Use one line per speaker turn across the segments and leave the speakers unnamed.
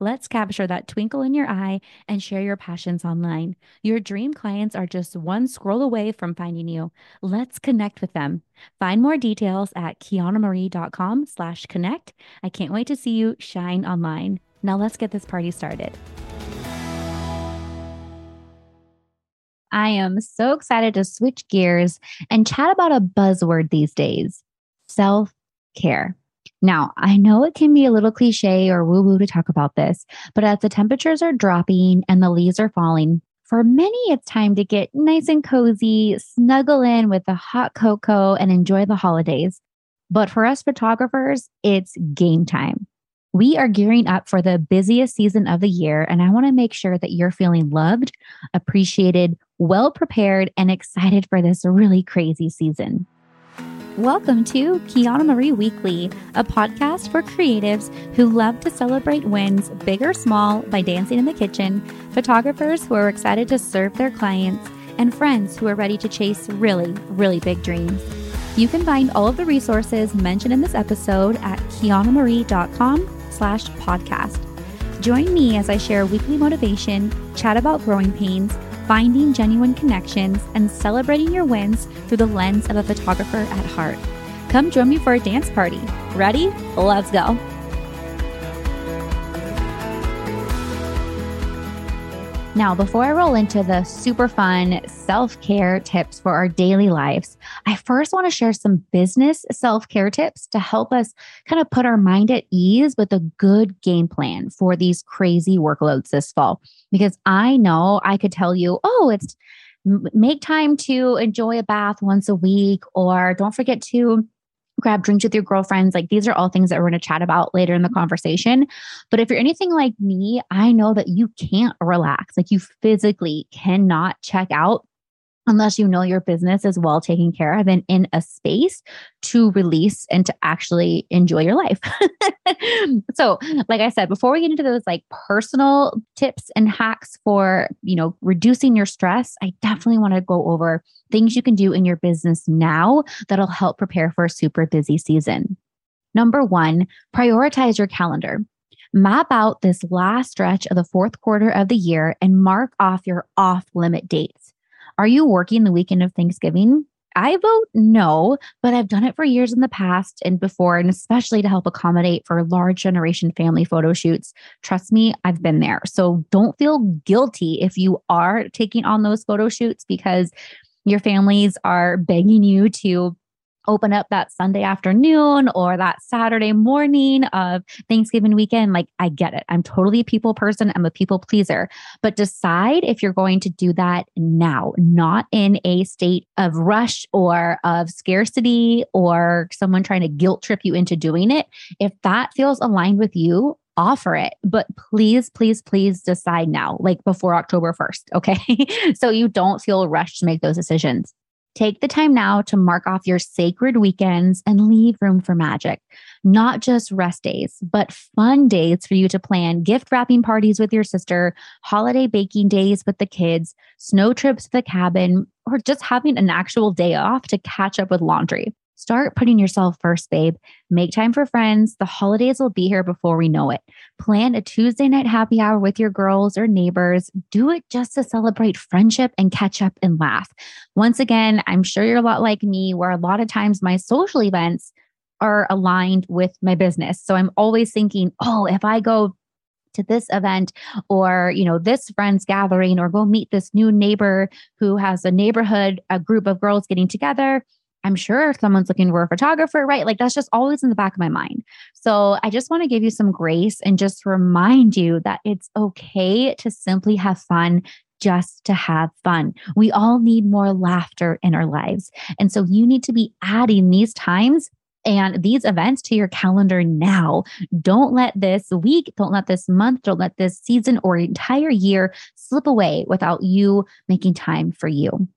Let's capture that twinkle in your eye and share your passions online. Your dream clients are just one scroll away from finding you. Let's connect with them. Find more details at kianamarie.com slash connect. I can't wait to see you shine online. Now let's get this party started. I am so excited to switch gears and chat about a buzzword these days self care. Now, I know it can be a little cliche or woo woo to talk about this, but as the temperatures are dropping and the leaves are falling, for many, it's time to get nice and cozy, snuggle in with a hot cocoa, and enjoy the holidays. But for us photographers, it's game time. We are gearing up for the busiest season of the year, and I want to make sure that you're feeling loved, appreciated, well prepared, and excited for this really crazy season. Welcome to Kiana Marie Weekly, a podcast for creatives who love to celebrate wins, big or small, by dancing in the kitchen, photographers who are excited to serve their clients, and friends who are ready to chase really, really big dreams. You can find all of the resources mentioned in this episode at kianamarie.com slash podcast. Join me as I share weekly motivation, chat about growing pains, finding genuine connections, and celebrating your wins through the lens of a photographer at heart. Come join me for a dance party. Ready? Let's go. Now, before I roll into the super fun self care tips for our daily lives, I first want to share some business self care tips to help us kind of put our mind at ease with a good game plan for these crazy workloads this fall. Because I know I could tell you, oh, it's make time to enjoy a bath once a week, or don't forget to grab drinks with your girlfriends. Like these are all things that we're going to chat about later in the conversation. But if you're anything like me, I know that you can't relax. Like you physically cannot check out unless you know your business is well taken care of and in a space to release and to actually enjoy your life. so, like I said, before we get into those like personal tips and hacks for, you know, reducing your stress, I definitely want to go over things you can do in your business now that'll help prepare for a super busy season. Number 1, prioritize your calendar. Map out this last stretch of the fourth quarter of the year and mark off your off limit dates. Are you working the weekend of Thanksgiving? I vote no, but I've done it for years in the past and before, and especially to help accommodate for large generation family photo shoots. Trust me, I've been there. So don't feel guilty if you are taking on those photo shoots because your families are begging you to open up that Sunday afternoon or that Saturday morning of Thanksgiving weekend, like I get it. I'm totally a people person. I'm a people pleaser. But decide if you're going to do that now, not in a state of rush or of scarcity or someone trying to guilt trip you into doing it. If that feels aligned with you, offer it. But please, please, please decide now, like before October 1st. Okay. so you don't feel rushed to make those decisions. Take the time now to mark off your sacred weekends and leave room for magic. Not just rest days, but fun days for you to plan gift wrapping parties with your sister, holiday baking days with the kids, snow trips to the cabin, or just having an actual day off to catch up with laundry. Start putting yourself first, babe. Make time for friends. The holidays will be here before we know it. Plan a Tuesday night happy hour with your girls or neighbors. Do it just to celebrate friendship and catch up and laugh. Once again, I'm sure you're a lot like me, where a lot of times my social events are aligned with my business. So I'm always thinking, oh, if I go to this event or you know this friends gathering or go meet this new neighbor who has a neighborhood a group of girls getting together i'm sure someone's looking for a photographer right like that's just always in the back of my mind so i just want to give you some grace and just remind you that it's okay to simply have fun just to have fun. We all need more laughter in our lives. And so you need to be adding these times and these events to your calendar now. Don't let this week, don't let this month, don't let this season or entire year slip away without you making time for you.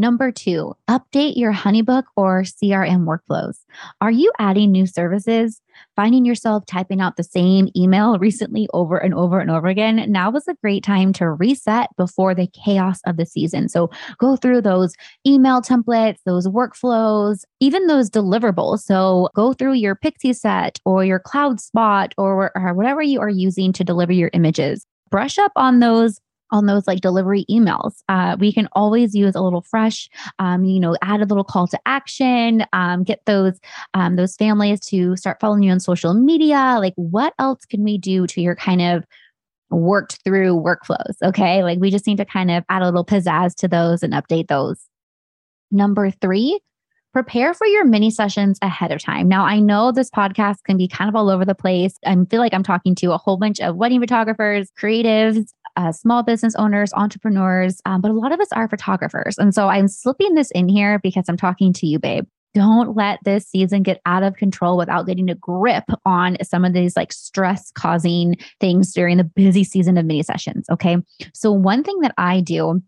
Number two, update your Honeybook or CRM workflows. Are you adding new services? Finding yourself typing out the same email recently over and over and over again? Now is a great time to reset before the chaos of the season. So go through those email templates, those workflows, even those deliverables. So go through your Pixieset or your CloudSpot or, or whatever you are using to deliver your images brush up on those on those like delivery emails. Uh, we can always use a little fresh, um, you know, add a little call to action, um, get those um, those families to start following you on social media. Like, what else can we do to your kind of worked through workflows? Okay, like we just need to kind of add a little pizzazz to those and update those. Number three, prepare for your mini sessions ahead of time. Now, I know this podcast can be kind of all over the place. I feel like I'm talking to a whole bunch of wedding photographers, creatives, uh, small business owners, entrepreneurs, um, but a lot of us are photographers. And so I'm slipping this in here because I'm talking to you, babe. Don't let this season get out of control without getting a grip on some of these like stress causing things during the busy season of mini sessions. Okay. So, one thing that I do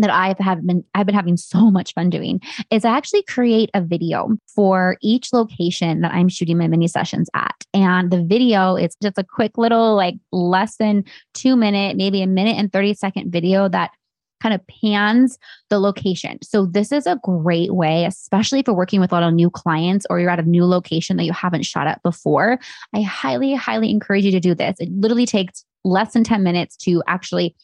that I've been I've been having so much fun doing is I actually create a video for each location that I'm shooting my mini sessions at. And the video is just a quick little like less than 2 minute, maybe a minute and 30 second video that kind of pans the location. So this is a great way, especially if you're working with a lot of new clients or you're at a new location that you haven't shot at before. I highly, highly encourage you to do this. It literally takes less than 10 minutes to actually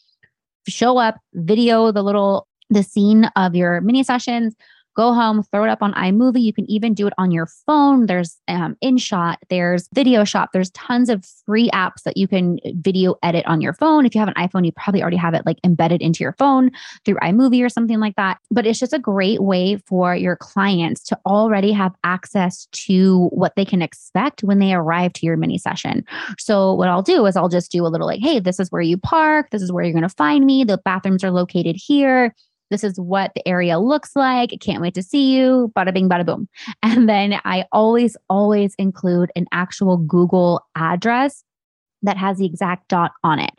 show up, video the little the scene of your mini sessions, go home, throw it up on iMovie. You can even do it on your phone. There's um, InShot, there's Videoshop, there's tons of free apps that you can video edit on your phone. If you have an iPhone, you probably already have it like embedded into your phone through iMovie or something like that. But it's just a great way for your clients to already have access to what they can expect when they arrive to your mini session. So, what I'll do is I'll just do a little like, hey, this is where you park, this is where you're going to find me. The bathrooms are located here this is what the area looks like. Can't wait to see you. Bada bing, bada boom. And then I always, always include an actual Google address that has the exact dot on it.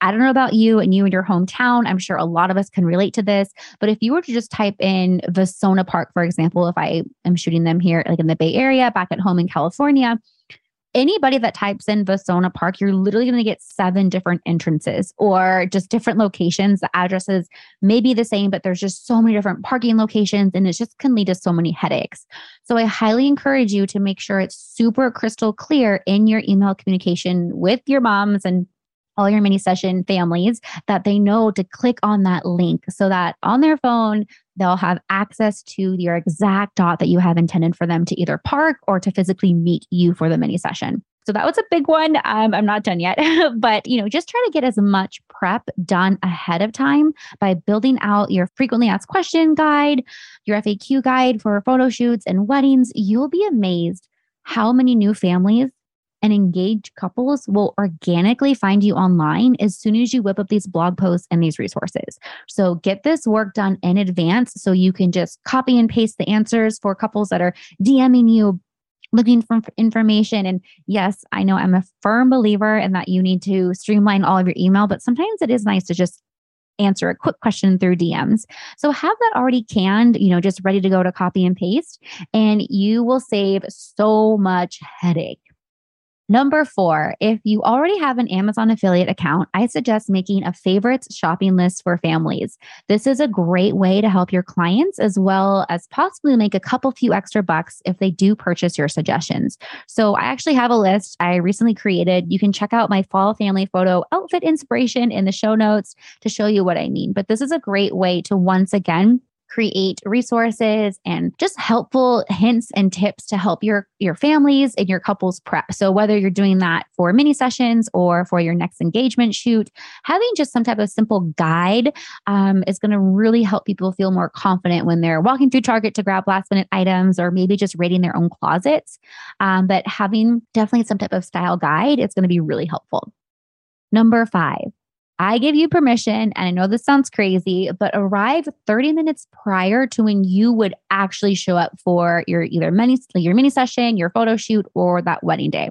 I don't know about you and you and your hometown. I'm sure a lot of us can relate to this. But if you were to just type in Vasona Park, for example, if I am shooting them here, like in the Bay Area, back at home in California, anybody that types in Vasona Park, you're literally going to get seven different entrances or just different locations. The addresses may be the same, but there's just so many different parking locations and it just can lead to so many headaches. So I highly encourage you to make sure it's super crystal clear in your email communication with your moms and all your mini session families that they know to click on that link so that on their phone, they'll have access to your exact dot that you have intended for them to either park or to physically meet you for the mini session. So that was a big one. Um, I'm not done yet, but you know, just try to get as much prep done ahead of time by building out your frequently asked question guide, your FAQ guide for photo shoots and weddings. You'll be amazed how many new families and engaged couples will organically find you online as soon as you whip up these blog posts and these resources. So get this work done in advance so you can just copy and paste the answers for couples that are DMing you looking for information. And yes, I know I'm a firm believer in that you need to streamline all of your email, but sometimes it is nice to just answer a quick question through DMs. So have that already canned, you know, just ready to go to copy and paste, and you will save so much headache. Number four, if you already have an Amazon affiliate account, I suggest making a favorites shopping list for families. This is a great way to help your clients as well as possibly make a couple few extra bucks if they do purchase your suggestions. So I actually have a list I recently created. You can check out my fall family photo outfit inspiration in the show notes to show you what I mean. But this is a great way to once again create resources and just helpful hints and tips to help your your families and your couples prep. So whether you're doing that for mini sessions or for your next engagement shoot, having just some type of simple guide um, is going to really help people feel more confident when they're walking through Target to grab last minute items or maybe just raiding their own closets. Um, but having definitely some type of style guide, it's going to be really helpful. Number five, I give you permission, and I know this sounds crazy, but arrive 30 minutes prior to when you would actually show up for your either mini your mini session, your photo shoot, or that wedding day.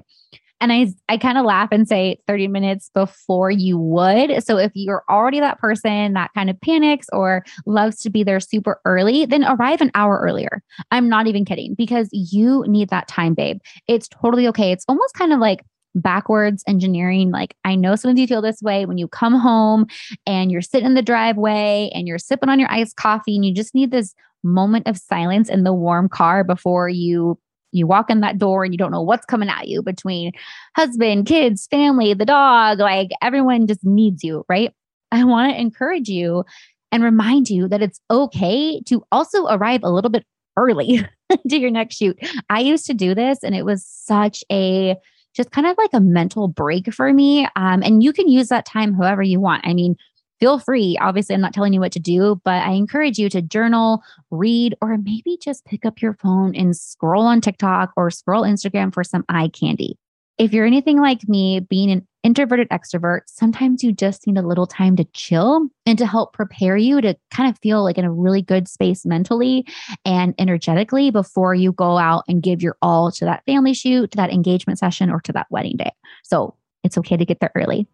And I I kind of laugh and say 30 minutes before you would. So if you're already that person that kind of panics or loves to be there super early, then arrive an hour earlier. I'm not even kidding because you need that time, babe. It's totally okay. It's almost kind of like backwards engineering. Like, I know some of you feel this way when you come home and you're sitting in the driveway and you're sipping on your iced coffee and you just need this moment of silence in the warm car before you you walk in that door and you don't know what's coming at you between husband, kids, family, the dog, like everyone just needs you, right? I want to encourage you and remind you that it's okay to also arrive a little bit early to your next shoot. I used to do this and it was such a just kind of like a mental break for me. Um, and you can use that time however you want. I mean, feel free. Obviously, I'm not telling you what to do, but I encourage you to journal, read, or maybe just pick up your phone and scroll on TikTok or scroll Instagram for some eye candy. If you're anything like me, being an introverted extrovert, sometimes you just need a little time to chill and to help prepare you to kind of feel like in a really good space mentally and energetically before you go out and give your all to that family shoot, to that engagement session, or to that wedding day. So it's okay to get there early.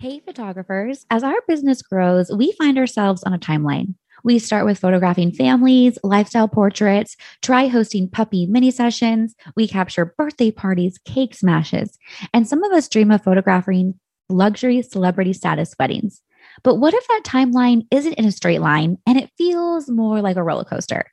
Hey, photographers, as our business grows, we find ourselves on a timeline. We start with photographing families, lifestyle portraits, try hosting puppy mini sessions. We capture birthday parties, cake smashes, and some of us dream of photographing luxury celebrity status weddings. But what if that timeline isn't in a straight line and it feels more like a roller coaster?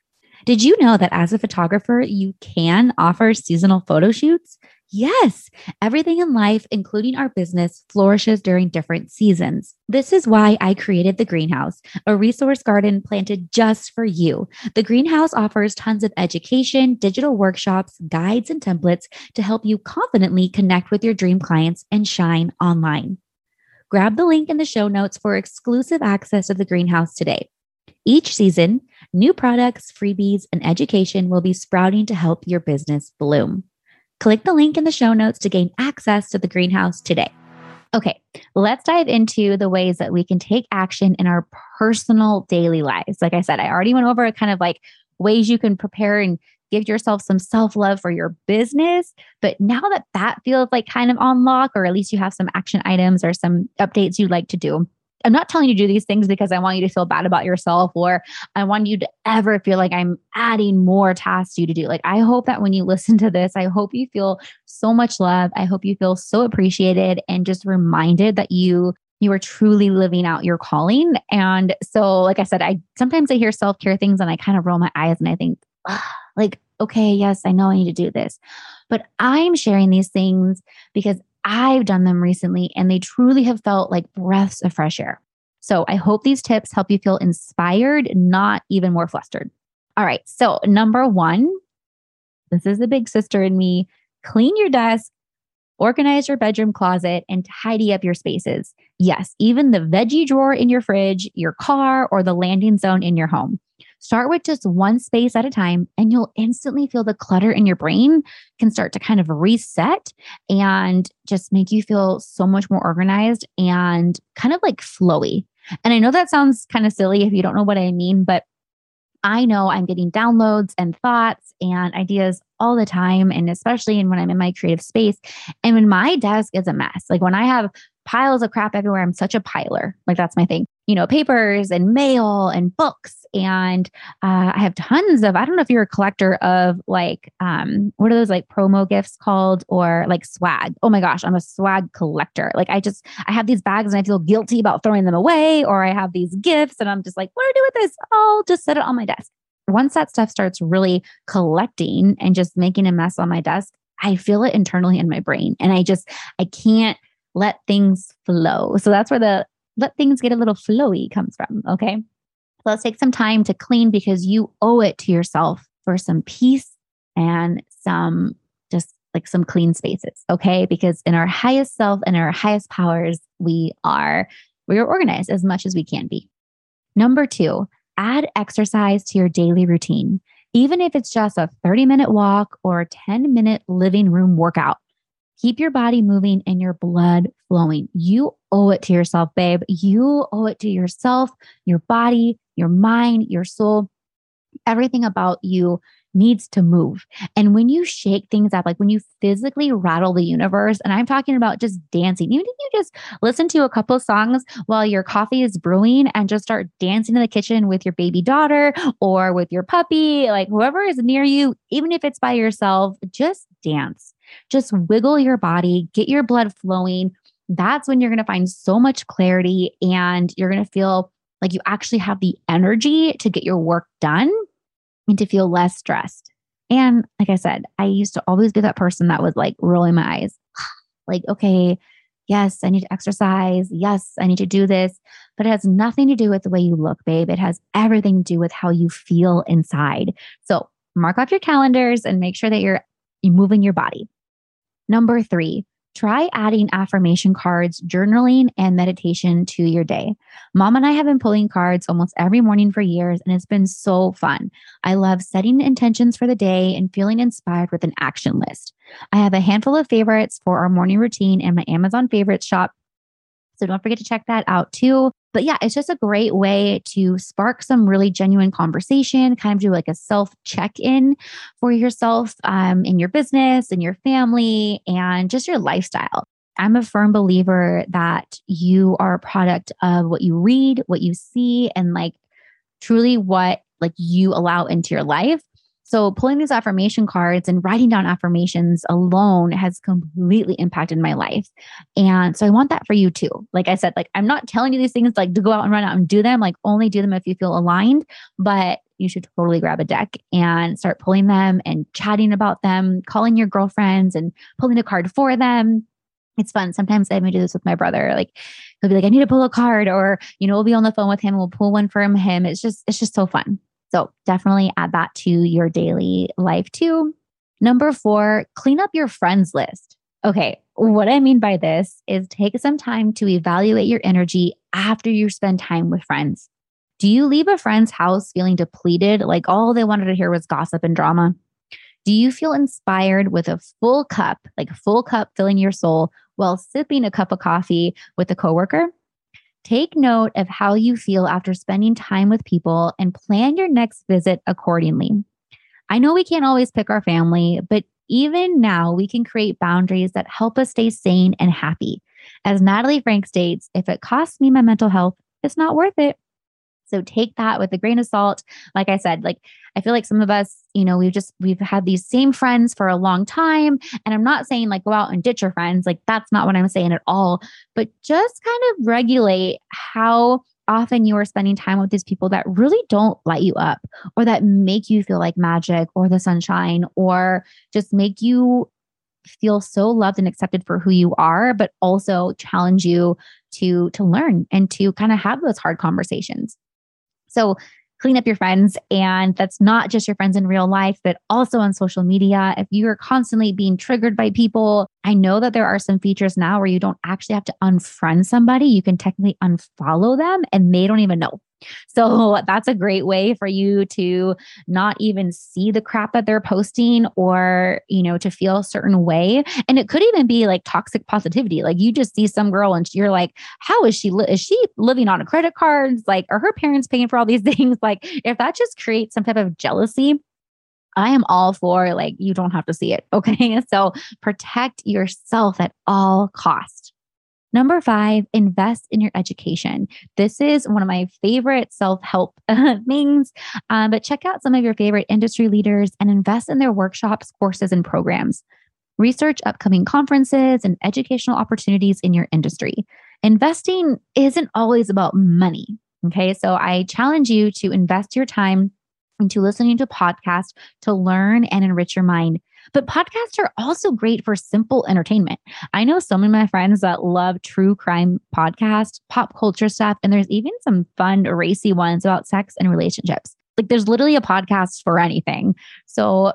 Did you know that as a photographer, you can offer seasonal photo shoots? Yes, everything in life, including our business, flourishes during different seasons. This is why I created the greenhouse, a resource garden planted just for you. The greenhouse offers tons of education, digital workshops, guides, and templates to help you confidently connect with your dream clients and shine online. Grab the link in the show notes for exclusive access to the greenhouse today. Each season, new products, freebies, and education will be sprouting to help your business bloom. Click the link in the show notes to gain access to the greenhouse today. Okay, let's dive into the ways that we can take action in our personal daily lives. Like I said, I already went over kind of like ways you can prepare and give yourself some self love for your business. But now that that feels like kind of on lock, or at least you have some action items or some updates you'd like to do, I'm not telling you to do these things because I want you to feel bad about yourself or I want you to ever feel like I'm adding more tasks to you to do. Like, I hope that when you listen to this, I hope you feel so much love. I hope you feel so appreciated and just reminded that you you are truly living out your calling. And so, like I said, I sometimes I hear self care things and I kind of roll my eyes and I think, like, okay, yes, I know I need to do this. But I'm sharing these things because I've done them recently and they truly have felt like breaths of fresh air. So I hope these tips help you feel inspired, not even more flustered. All right. So, number one, this is the big sister in me clean your desk, organize your bedroom closet, and tidy up your spaces. Yes, even the veggie drawer in your fridge, your car, or the landing zone in your home. Start with just one space at a time, and you'll instantly feel the clutter in your brain can start to kind of reset and just make you feel so much more organized and kind of like flowy. And I know that sounds kind of silly if you don't know what I mean, but I know I'm getting downloads and thoughts and ideas all the time. And especially when I'm in my creative space. And when my desk is a mess, like when I have piles of crap everywhere, I'm such a piler. Like that's my thing you know, papers and mail and books. And uh, I have tons of, I don't know if you're a collector of like, um, what are those like promo gifts called or like swag? Oh my gosh, I'm a swag collector. Like I just, I have these bags and I feel guilty about throwing them away, or I have these gifts and I'm just like, what do I do with this? I'll just set it on my desk. Once that stuff starts really collecting and just making a mess on my desk, I feel it internally in my brain. And I just, I can't let things flow. So that's where the let things get a little flowy comes from. Okay. let's take some time to clean because you owe it to yourself for some peace and some just like some clean spaces. Okay. Because in our highest self and our highest powers, we are, we are organized as much as we can be. Number two, add exercise to your daily routine, even if it's just a 30 minute walk or a 10 minute living room workout. Keep your body moving and your blood flowing. You owe it to yourself, babe. You owe it to yourself, your body, your mind, your soul. Everything about you needs to move. And when you shake things up, like when you physically rattle the universe, and I'm talking about just dancing, even if you just listen to a couple songs while your coffee is brewing and just start dancing in the kitchen with your baby daughter or with your puppy, like whoever is near you, even if it's by yourself, just dance. Just wiggle your body, get your blood flowing. That's when you're going to find so much clarity and you're going to feel like you actually have the energy to get your work done and to feel less stressed. And like I said, I used to always be that person that was like rolling my eyes, like, okay, yes, I need to exercise. Yes, I need to do this. But it has nothing to do with the way you look, babe. It has everything to do with how you feel inside. So mark off your calendars and make sure that you're moving your body. Number three, try adding affirmation cards, journaling, and meditation to your day. Mom and I have been pulling cards almost every morning for years, and it's been so fun. I love setting intentions for the day and feeling inspired with an action list. I have a handful of favorites for our morning routine in my Amazon favorites shop. So don't forget to check that out too. But yeah, it's just a great way to spark some really genuine conversation, kind of do like a self check in for yourself um, in your business and your family and just your lifestyle. I'm a firm believer that you are a product of what you read, what you see, and like truly what like you allow into your life. So pulling these affirmation cards and writing down affirmations alone has completely impacted my life. And so I want that for you too. Like I said, like I'm not telling you these things like to go out and run out and do them. Like only do them if you feel aligned, but you should totally grab a deck and start pulling them and chatting about them, calling your girlfriends and pulling a card for them. It's fun. Sometimes I may do this with my brother. Like he'll be like, I need to pull a card, or you know, we'll be on the phone with him, and we'll pull one from him. It's just, it's just so fun. So definitely add that to your daily life too. Number four, clean up your friends list. Okay, what I mean by this is take some time to evaluate your energy after you spend time with friends. Do you leave a friend's house feeling depleted, like all they wanted to hear was gossip and drama? Do you feel inspired with a full cup, like a full cup filling your soul while sipping a cup of coffee with a coworker? Take note of how you feel after spending time with people and plan your next visit accordingly. I know we can't always pick our family, but even now we can create boundaries that help us stay sane and happy. As Natalie Frank states, if it costs me my mental health, it's not worth it. So take that with a grain of salt. Like I said, like I feel like some of us, you know, we've just we've had these same friends for a long time. And I'm not saying like go out and ditch your friends. Like that's not what I'm saying at all. But just kind of regulate how often you are spending time with these people that really don't light you up or that make you feel like magic or the sunshine or just make you feel so loved and accepted for who you are but also challenge you to to learn and to kind of have those hard conversations so clean up your friends. And that's not just your friends in real life, but also on social media. If you are constantly being triggered by people, I know that there are some features now where you don't actually have to unfriend somebody. You can technically unfollow them and they don't even know. So that's a great way for you to not even see the crap that they're posting or, you know, to feel a certain way. And it could even be like toxic positivity. Like you just see some girl and you're like, how is she? Li- is she living on a credit cards? Like, are her parents paying for all these things? Like, if that just creates some type of jealousy, I am all for like, you don't have to see it. Okay. So protect yourself at all costs. Number five, invest in your education. This is one of my favorite self help things, um, but check out some of your favorite industry leaders and invest in their workshops, courses, and programs. Research upcoming conferences and educational opportunities in your industry. Investing isn't always about money. Okay. So I challenge you to invest your time into listening to podcasts to learn and enrich your mind. But podcasts are also great for simple entertainment. I know some of my friends that love true crime podcasts, pop culture stuff, and there's even some fun, racy ones about sex and relationships. Like there's literally a podcast for anything. So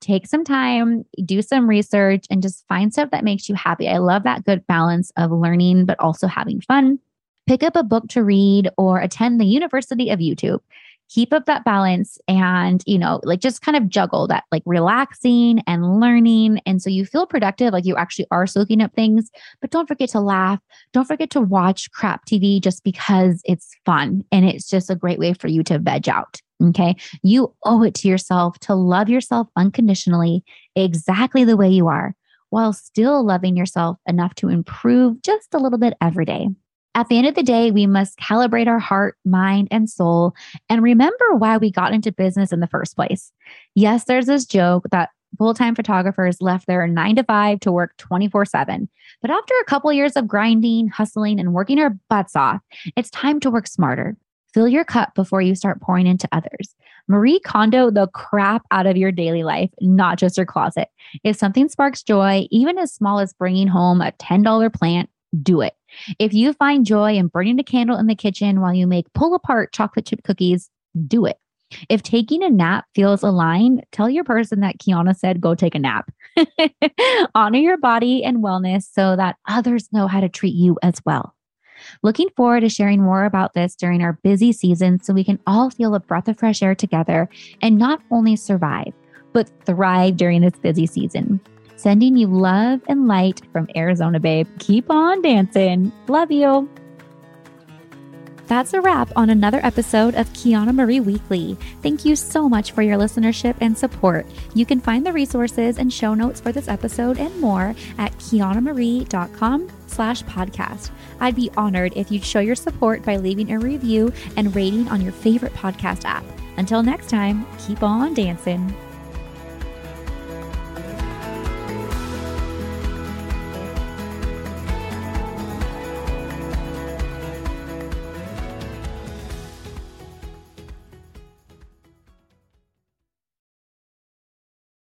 take some time, do some research, and just find stuff that makes you happy. I love that good balance of learning, but also having fun. Pick up a book to read or attend the University of YouTube keep up that balance and, you know, like just kind of juggle that like relaxing and learning. And so you feel productive, like you actually are soaking up things, but don't forget to laugh. Don't forget to watch crap TV just because it's fun. And it's just a great way for you to veg out. Okay. You owe it to yourself to love yourself unconditionally, exactly the way you are, while still loving yourself enough to improve just a little bit every day. At the end of the day, we must calibrate our heart, mind, and soul and remember why we got into business in the first place. Yes, there's this joke that full time photographers left their nine to five to work 24 7. But after a couple years of grinding, hustling, and working our butts off, it's time to work smarter. Fill your cup before you start pouring into others. Marie Kondo the crap out of your daily life, not just your closet. If something sparks joy, even as small as bringing home a $10 plant, do it. If you find joy in burning a candle in the kitchen while you make pull apart chocolate chip cookies, do it. If taking a nap feels aligned, tell your person that Kiana said go take a nap. Honor your body and wellness so that others know how to treat you as well. Looking forward to sharing more about this during our busy season so we can all feel a breath of fresh air together and not only survive, but thrive during this busy season. Sending you love and light from Arizona, babe. Keep on dancing. Love you. That's a wrap on another episode of Kiana Marie Weekly. Thank you so much for your listenership and support. You can find the resources and show notes for this episode and more at kianamarie.com slash podcast. I'd be honored if you'd show your support by leaving a review and rating on your favorite podcast app. Until next time, keep on dancing.